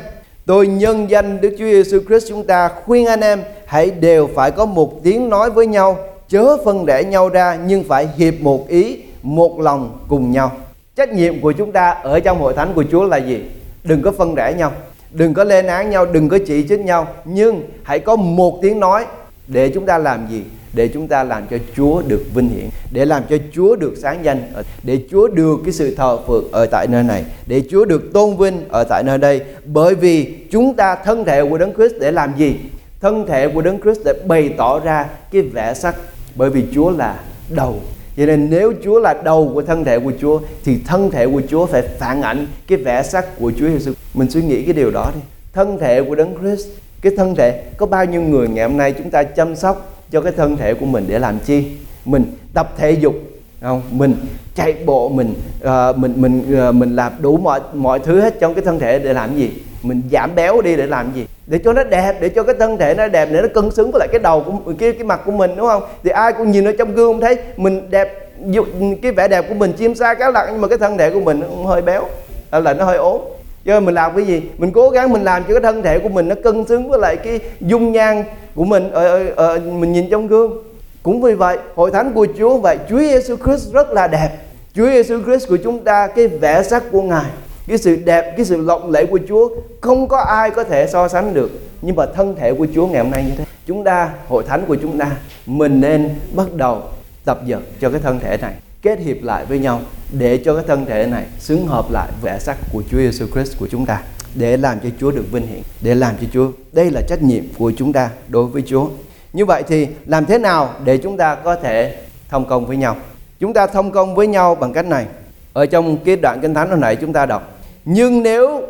tôi nhân danh Đức Chúa Giêsu Christ chúng ta khuyên anh em hãy đều phải có một tiếng nói với nhau, chớ phân rẽ nhau ra nhưng phải hiệp một ý, một lòng cùng nhau. Trách nhiệm của chúng ta ở trong hội thánh của Chúa là gì? Đừng có phân rẽ nhau, đừng có lên án nhau, đừng có chỉ trích nhau, nhưng hãy có một tiếng nói để chúng ta làm gì? Để chúng ta làm cho Chúa được vinh hiển để làm cho Chúa được sáng danh để Chúa được cái sự thờ phượng ở tại nơi này để Chúa được tôn vinh ở tại nơi đây bởi vì chúng ta thân thể của Đấng Christ để làm gì thân thể của Đấng Christ để bày tỏ ra cái vẻ sắc bởi vì Chúa là đầu Vậy nên nếu Chúa là đầu của thân thể của Chúa thì thân thể của Chúa phải phản ảnh cái vẻ sắc của Chúa Giêsu. Mình suy nghĩ cái điều đó đi. Thân thể của Đấng Christ, cái thân thể có bao nhiêu người ngày hôm nay chúng ta chăm sóc cho cái thân thể của mình để làm chi? Mình tập thể dục không? Mình chạy bộ, mình uh, mình mình uh, mình làm đủ mọi mọi thứ hết trong cái thân thể để làm gì? Mình giảm béo đi để làm gì? để cho nó đẹp để cho cái thân thể nó đẹp để nó cân xứng với lại cái đầu của cái cái mặt của mình đúng không thì ai cũng nhìn ở trong gương thấy mình đẹp cái vẻ đẹp của mình chim sa cá lặn nhưng mà cái thân thể của mình nó hơi béo là nó hơi ốm cho mình làm cái gì? Mình cố gắng mình làm cho cái thân thể của mình nó cân xứng với lại cái dung nhan của mình ở, ở, ở mình nhìn trong gương. Cũng vì vậy hội thánh của Chúa vậy Chúa Giêsu Christ rất là đẹp. Chúa Giêsu Christ của chúng ta cái vẻ sắc của Ngài cái sự đẹp cái sự lộng lẫy của Chúa không có ai có thể so sánh được. Nhưng mà thân thể của Chúa ngày hôm nay như thế. Chúng ta hội thánh của chúng ta mình nên bắt đầu tập dượt cho cái thân thể này kết hiệp lại với nhau để cho cái thân thể này xứng hợp lại vẻ sắc của Chúa Giêsu Christ của chúng ta, để làm cho Chúa được vinh hiển, để làm cho Chúa. Đây là trách nhiệm của chúng ta đối với Chúa. Như vậy thì làm thế nào để chúng ta có thể thông công với nhau? Chúng ta thông công với nhau bằng cách này. Ở trong cái đoạn kinh thánh hồi nãy chúng ta đọc, nhưng nếu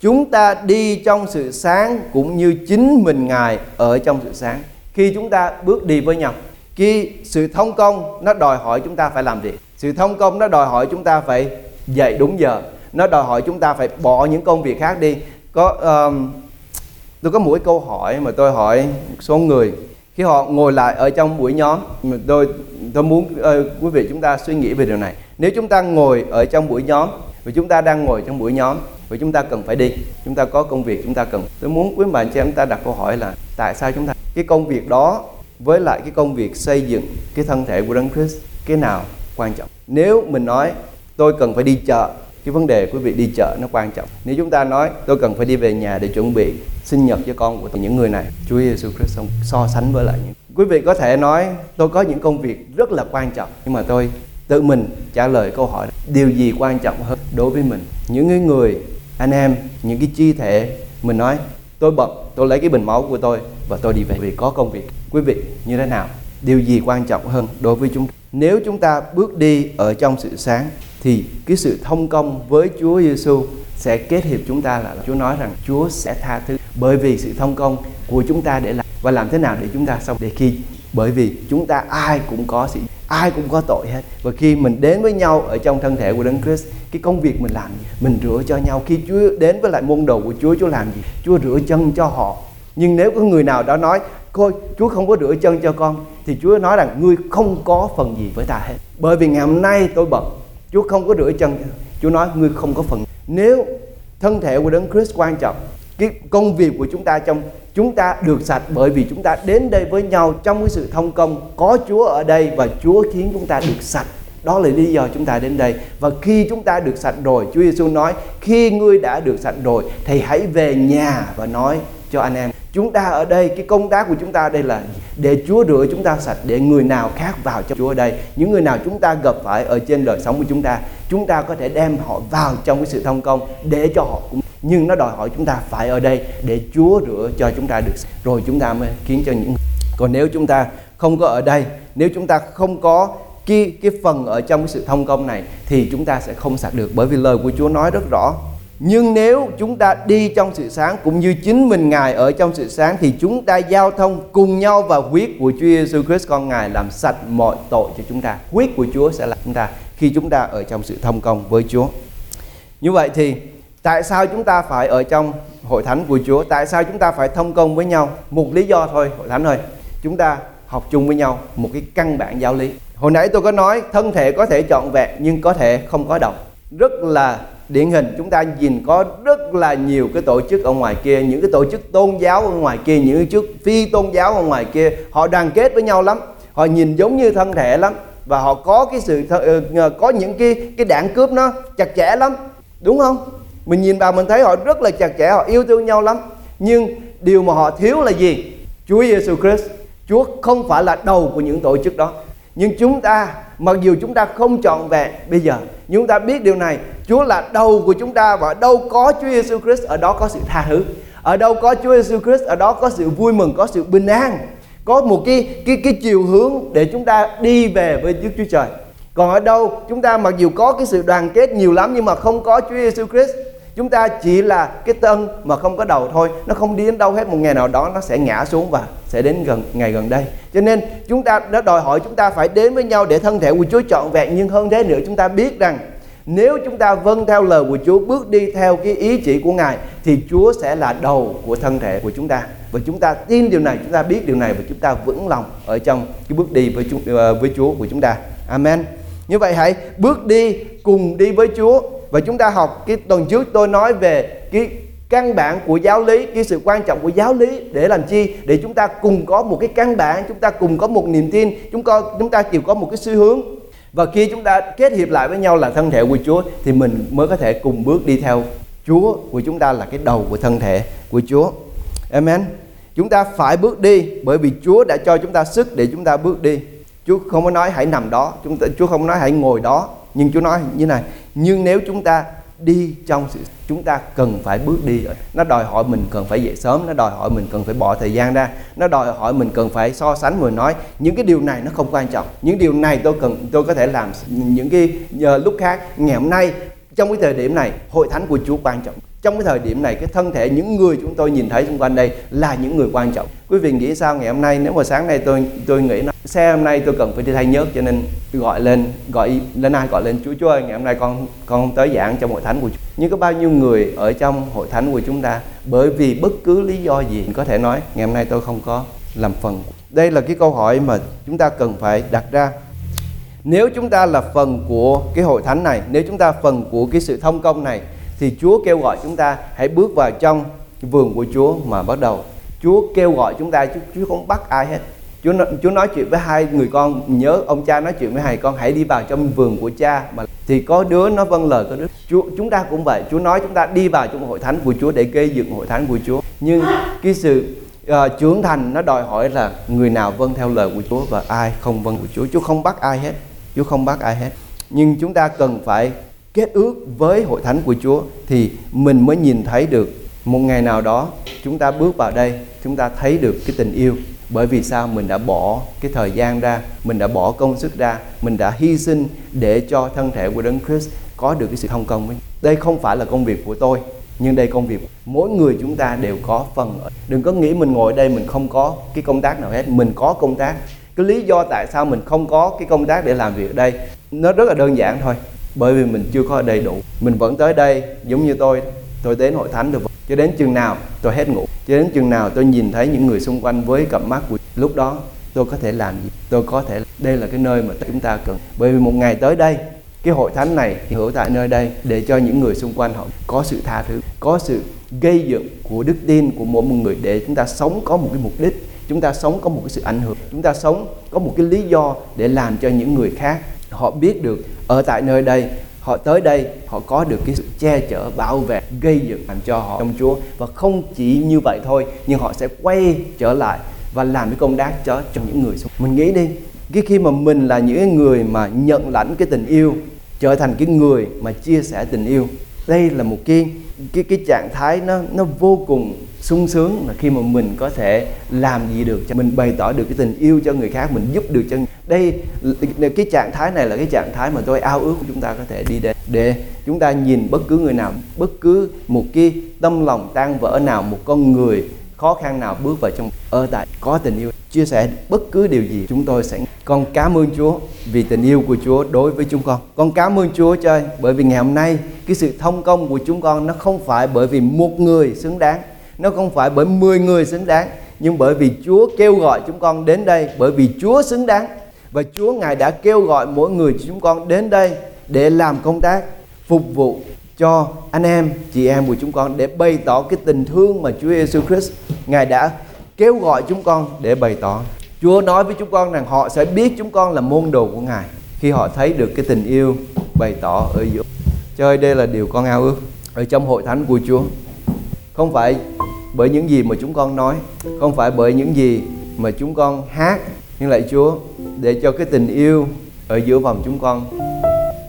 chúng ta đi trong sự sáng cũng như chính mình ngài ở trong sự sáng, khi chúng ta bước đi với nhau khi sự thông công nó đòi hỏi chúng ta phải làm gì? Sự thông công nó đòi hỏi chúng ta phải dậy đúng giờ. Nó đòi hỏi chúng ta phải bỏ những công việc khác đi. Có um, tôi có một câu hỏi mà tôi hỏi một số người. Khi họ ngồi lại ở trong buổi nhóm tôi tôi muốn uh, quý vị chúng ta suy nghĩ về điều này. Nếu chúng ta ngồi ở trong buổi nhóm và chúng ta đang ngồi trong buổi nhóm và chúng ta cần phải đi chúng ta có công việc chúng ta cần. Tôi muốn quý bạn chị em ta đặt câu hỏi là tại sao chúng ta cái công việc đó với lại cái công việc xây dựng cái thân thể của Đấng Christ, cái nào quan trọng? Nếu mình nói, tôi cần phải đi chợ, cái vấn đề quý vị đi chợ nó quan trọng. Nếu chúng ta nói, tôi cần phải đi về nhà để chuẩn bị sinh nhật cho con của những người này, Chúa Giêsu Christ so sánh với lại những quý vị có thể nói, tôi có những công việc rất là quan trọng. Nhưng mà tôi tự mình trả lời câu hỏi điều gì quan trọng hơn đối với mình? Những người, anh em, những cái chi thể, mình nói, tôi bận, tôi lấy cái bình máu của tôi và tôi đi về. Vì có công việc quý vị, như thế nào? Điều gì quan trọng hơn đối với chúng nếu chúng ta bước đi ở trong sự sáng, thì cái sự thông công với Chúa Giêsu sẽ kết hiệp chúng ta là Chúa nói rằng Chúa sẽ tha thứ. Bởi vì sự thông công của chúng ta để làm và làm thế nào để chúng ta xong? Để khi, bởi vì chúng ta ai cũng có sự, ai cũng có tội hết. Và khi mình đến với nhau ở trong thân thể của Đấng Christ, cái công việc mình làm mình rửa cho nhau. Khi Chúa đến với lại môn đồ của Chúa Chúa làm gì? Chúa rửa chân cho họ. Nhưng nếu có người nào đó nói coi Chúa không có rửa chân cho con, thì Chúa nói rằng, ngươi không có phần gì với ta hết. Bởi vì ngày hôm nay tôi bận Chúa không có rửa chân. Chúa nói, ngươi không có phần. Nếu thân thể của Đấng Christ quan trọng, cái công việc của chúng ta trong, chúng ta được sạch bởi vì chúng ta đến đây với nhau trong cái sự thông công, có Chúa ở đây và Chúa khiến chúng ta được sạch. Đó là lý do chúng ta đến đây. Và khi chúng ta được sạch rồi, Chúa Giêsu nói, khi ngươi đã được sạch rồi, thì hãy về nhà và nói cho anh em chúng ta ở đây cái công tác của chúng ta đây là để Chúa rửa chúng ta sạch để người nào khác vào cho Chúa ở đây những người nào chúng ta gặp phải ở trên đời sống của chúng ta chúng ta có thể đem họ vào trong cái sự thông công để cho họ cũng nhưng nó đòi hỏi chúng ta phải ở đây để Chúa rửa cho chúng ta được rồi chúng ta mới khiến cho những còn nếu chúng ta không có ở đây nếu chúng ta không có cái cái phần ở trong cái sự thông công này thì chúng ta sẽ không sạch được bởi vì lời của Chúa nói rất rõ nhưng nếu chúng ta đi trong sự sáng cũng như chính mình Ngài ở trong sự sáng thì chúng ta giao thông cùng nhau và huyết của Chúa Giêsu Christ con Ngài làm sạch mọi tội cho chúng ta. Huyết của Chúa sẽ là chúng ta khi chúng ta ở trong sự thông công với Chúa. Như vậy thì tại sao chúng ta phải ở trong hội thánh của Chúa? Tại sao chúng ta phải thông công với nhau? Một lý do thôi, hội thánh thôi. Chúng ta học chung với nhau một cái căn bản giáo lý. Hồi nãy tôi có nói thân thể có thể trọn vẹn nhưng có thể không có đồng Rất là điển hình, chúng ta nhìn có rất là nhiều cái tổ chức ở ngoài kia, những cái tổ chức tôn giáo ở ngoài kia, những cái chức phi tôn giáo ở ngoài kia, họ đoàn kết với nhau lắm. Họ nhìn giống như thân thể lắm và họ có cái sự ờ, có những cái cái đảng cướp nó chặt chẽ lắm. Đúng không? Mình nhìn vào mình thấy họ rất là chặt chẽ, họ yêu thương nhau lắm. Nhưng điều mà họ thiếu là gì? Chúa Giêsu Christ. Chúa không phải là đầu của những tổ chức đó. Nhưng chúng ta, mặc dù chúng ta không trọn vẹn bây giờ chúng ta biết điều này. Chúa là đầu của chúng ta và đâu có Chúa Giêsu Christ, ở đó có sự tha thứ. Ở đâu có Chúa Giêsu Christ, ở đó có sự vui mừng, có sự bình an. Có một cái cái cái chiều hướng để chúng ta đi về với Đức Chúa Trời. Còn ở đâu, chúng ta mặc dù có cái sự đoàn kết nhiều lắm nhưng mà không có Chúa Giêsu Christ, chúng ta chỉ là cái tân mà không có đầu thôi. Nó không đi đến đâu hết, một ngày nào đó nó sẽ ngã xuống và sẽ đến gần, ngày gần đây. Cho nên chúng ta đã đòi hỏi chúng ta phải đến với nhau để thân thể của Chúa trọn vẹn. Nhưng hơn thế nữa, chúng ta biết rằng nếu chúng ta vâng theo lời của Chúa, bước đi theo cái ý chỉ của Ngài, thì Chúa sẽ là đầu của thân thể của chúng ta. Và chúng ta tin điều này, chúng ta biết điều này và chúng ta vững lòng ở trong cái bước đi với chúng ờ, với Chúa của chúng ta. Amen. Như vậy hãy bước đi cùng đi với Chúa. Và chúng ta học cái tuần trước tôi nói về cái căn bản của giáo lý cái sự quan trọng của giáo lý để làm chi để chúng ta cùng có một cái căn bản chúng ta cùng có một niềm tin chúng ta chúng ta chịu có một cái xu hướng và khi chúng ta kết hiệp lại với nhau là thân thể của Chúa thì mình mới có thể cùng bước đi theo Chúa của chúng ta là cái đầu của thân thể của Chúa. Amen. Chúng ta phải bước đi bởi vì Chúa đã cho chúng ta sức để chúng ta bước đi. Chúa không có nói hãy nằm đó, chúng ta Chúa không nói hãy ngồi đó, nhưng Chúa nói như này, nhưng nếu chúng ta đi trong sự, chúng ta cần phải bước đi. Nó đòi hỏi mình cần phải dậy sớm, nó đòi hỏi mình cần phải bỏ thời gian ra, nó đòi hỏi mình cần phải so sánh người nói. Những cái điều này nó không quan trọng. Những điều này tôi cần, tôi có thể làm những cái giờ lúc khác. Ngày hôm nay, trong cái thời điểm này, hội thánh của Chúa quan trọng. Trong cái thời điểm này, cái thân thể những người chúng tôi nhìn thấy xung quanh đây là những người quan trọng. Quý vị nghĩ sao ngày hôm nay? Nếu mà sáng nay tôi tôi nghĩ nó xe hôm nay tôi cần phải đi thay nhớt, cho nên tôi gọi lên gọi lên ai gọi lên, chúa chúa ơi, ngày hôm nay con con không tới giảng trong hội thánh của chúa nhưng có bao nhiêu người ở trong hội thánh của chúng ta, bởi vì bất cứ lý do gì có thể nói, ngày hôm nay tôi không có làm phần đây là cái câu hỏi mà chúng ta cần phải đặt ra nếu chúng ta là phần của cái hội thánh này, nếu chúng ta phần của cái sự thông công này, thì Chúa kêu gọi chúng ta hãy bước vào trong vườn của Chúa mà bắt đầu. Chúa kêu gọi chúng ta chứ Chúa không bắt ai hết. Chúa Chúa nói chuyện với hai người con. Nhớ ông cha nói chuyện với hai con hãy đi vào trong vườn của cha. Mà thì có đứa nó vâng lời có đứa Chúa chúng ta cũng vậy. Chúa nói chúng ta đi vào trong hội thánh của Chúa để gây dựng hội thánh của Chúa. Nhưng cái sự uh, trưởng thành nó đòi hỏi là người nào vâng theo lời của Chúa và ai không vâng của Chúa. Chúa không bắt ai hết. Chúa không bắt ai hết. Nhưng chúng ta cần phải kết ước với hội thánh của Chúa thì mình mới nhìn thấy được một ngày nào đó chúng ta bước vào đây chúng ta thấy được cái tình yêu bởi vì sao? Mình đã bỏ cái thời gian ra, mình đã bỏ công sức ra, mình đã hy sinh để cho thân thể của đấng Christ có được cái sự thông công đây không phải là công việc của tôi, nhưng đây công việc. Mỗi người chúng ta đều có phần đừng có nghĩ mình ngồi đây mình không có cái công tác nào hết. Mình có công tác. Cái lý do tại sao mình không có cái công tác để làm việc ở đây, nó rất là đơn giản thôi. Bởi vì mình chưa có đầy đủ. Mình vẫn tới đây giống như tôi. Tôi đến hội thánh được cho đến chừng nào tôi hết ngủ, cho đến chừng nào tôi nhìn thấy những người xung quanh với cặp mắt của lúc đó, tôi có thể làm gì? Tôi có thể, đây là cái nơi mà chúng ta cần. Bởi vì một ngày tới đây, cái hội thánh này thì hữu tại nơi đây để cho những người xung quanh họ có sự tha thứ, có sự gây dựng của đức tin của mỗi một người để chúng ta sống có một cái mục đích, chúng ta sống có một cái sự ảnh hưởng, chúng ta sống có một cái lý do để làm cho những người khác họ biết được ở tại nơi đây họ tới đây, họ có được cái sự che chở, bảo vệ, gây dựng làm cho họ trong Chúa. Và không chỉ như vậy thôi, nhưng họ sẽ quay trở lại và làm cái công tác cho cho những người xung mình nghĩ đi, cái khi mà mình là những người mà nhận lãnh cái tình yêu, trở thành cái người mà chia sẻ tình yêu, đây là một cái cái cái trạng thái nó nó vô cùng sung sướng là khi mà mình có thể làm gì được cho, mình bày tỏ được cái tình yêu cho người khác, mình giúp được cho đây cái trạng thái này là cái trạng thái mà tôi ao ước của chúng ta có thể đi đến. Để chúng ta nhìn bất cứ người nào, bất cứ một cái tâm lòng tan vỡ nào, một con người khó khăn nào bước vào trong ở tại có tình yêu, chia sẻ bất cứ điều gì, chúng tôi sẽ con cảm ơn Chúa vì tình yêu của Chúa đối với chúng con. Con cảm ơn Chúa trời bởi vì ngày hôm nay cái sự thông công của chúng con nó không phải bởi vì một người xứng đáng, nó không phải bởi 10 người xứng đáng, nhưng bởi vì Chúa kêu gọi chúng con đến đây, bởi vì Chúa xứng đáng và Chúa ngài đã kêu gọi mỗi người chúng con đến đây để làm công tác phục vụ cho anh em chị em của chúng con để bày tỏ cái tình thương mà Chúa Giêsu Christ ngài đã kêu gọi chúng con để bày tỏ Chúa nói với chúng con rằng họ sẽ biết chúng con là môn đồ của Ngài khi họ thấy được cái tình yêu bày tỏ ở giữa. Chơi đây là điều con ao ước ở trong hội thánh của Chúa. Không phải bởi những gì mà chúng con nói, không phải bởi những gì mà chúng con hát, nhưng lại Chúa để cho cái tình yêu ở giữa vòng chúng con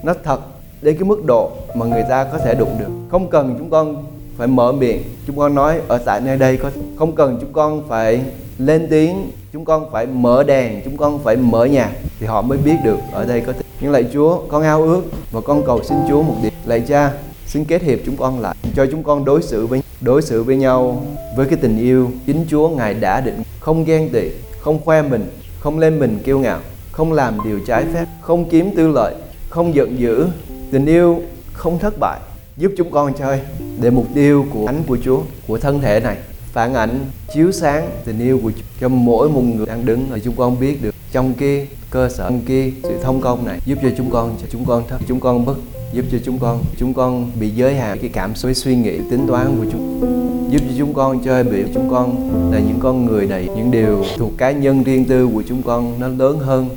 nó thật đến cái mức độ mà người ta có thể đụng được. Không cần chúng con phải mở miệng, chúng con nói ở tại nơi đây có không cần chúng con phải lên tiếng. Chúng con phải mở đèn. Chúng con phải mở nhạc thì họ mới biết được ở đây có thể. Nhưng lại Chúa con ao ước và con cầu xin Chúa một điều. Lạy cha xin kết hiệp chúng con lại cho chúng con đối xử với đối xử với nhau với cái tình yêu chính Chúa ngài đã định. Không ghen tị không khoe mình không lên mình kiêu ngạo, không làm điều trái phép, không kiếm tư lợi, không giận dữ. Tình yêu không thất bại, giúp chúng con chơi để mục tiêu của ánh của Chúa, của thân thể này. Phản ảnh chiếu sáng tình yêu của Chúa cho mỗi một người đang đứng ở chúng con biết được. Trong kia, cơ sở trong kia, sự thông công này giúp cho chúng con, cho chúng con thấp chúng con bất, giúp cho chúng con chúng con bị giới hạn cái cảm xúc, suy nghĩ, tính toán của chúng giúp cho chúng con chơi biểu chúng con là những con người đầy những điều thuộc cá nhân riêng tư của chúng con nó lớn hơn.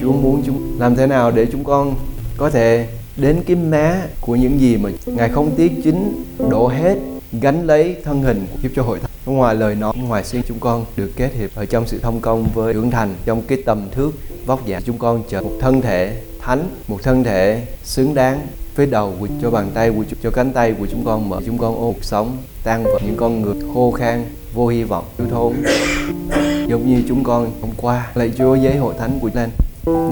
Chúa muốn chúng, làm thế nào để chúng con có thể đến cái má của những gì mà ngài không tiếc chính, đổ hết, gánh lấy thân hình giúp cho hội thánh. Ngoài lời nói ngoài xuyên chúng con được kết hiệp ở trong sự thông công với trưởng thành, trong cái tầm thước vóc dáng. Chúng con trở một thân thể thánh, một thân thể xứng đáng phía đầu của cho bàn tay của cho cánh tay của chúng con mở chúng con ôm cuộc sống tan vào những con người khô khan vô hy vọng thiếu thốn. Giống như chúng con hôm qua lạy Chúa giấy hội thánh của lên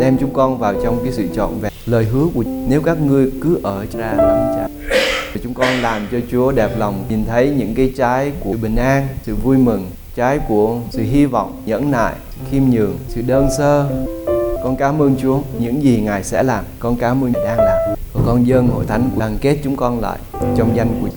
đem chúng con vào trong cái sự trọn vẹn. Lời hứa của nếu các ngươi cứ ở ra nắm chặt chúng con làm cho Chúa đẹp lòng nhìn thấy những cái trái của bình an, sự vui mừng, trái của sự hy vọng, nhẫn nại, khiêm nhường, sự đơn sơ. Con cảm ơn Chúa những gì Ngài sẽ làm, con cảm ơn Ngài đang làm. Và con dân hội thánh đoàn kết chúng con lại trong danh của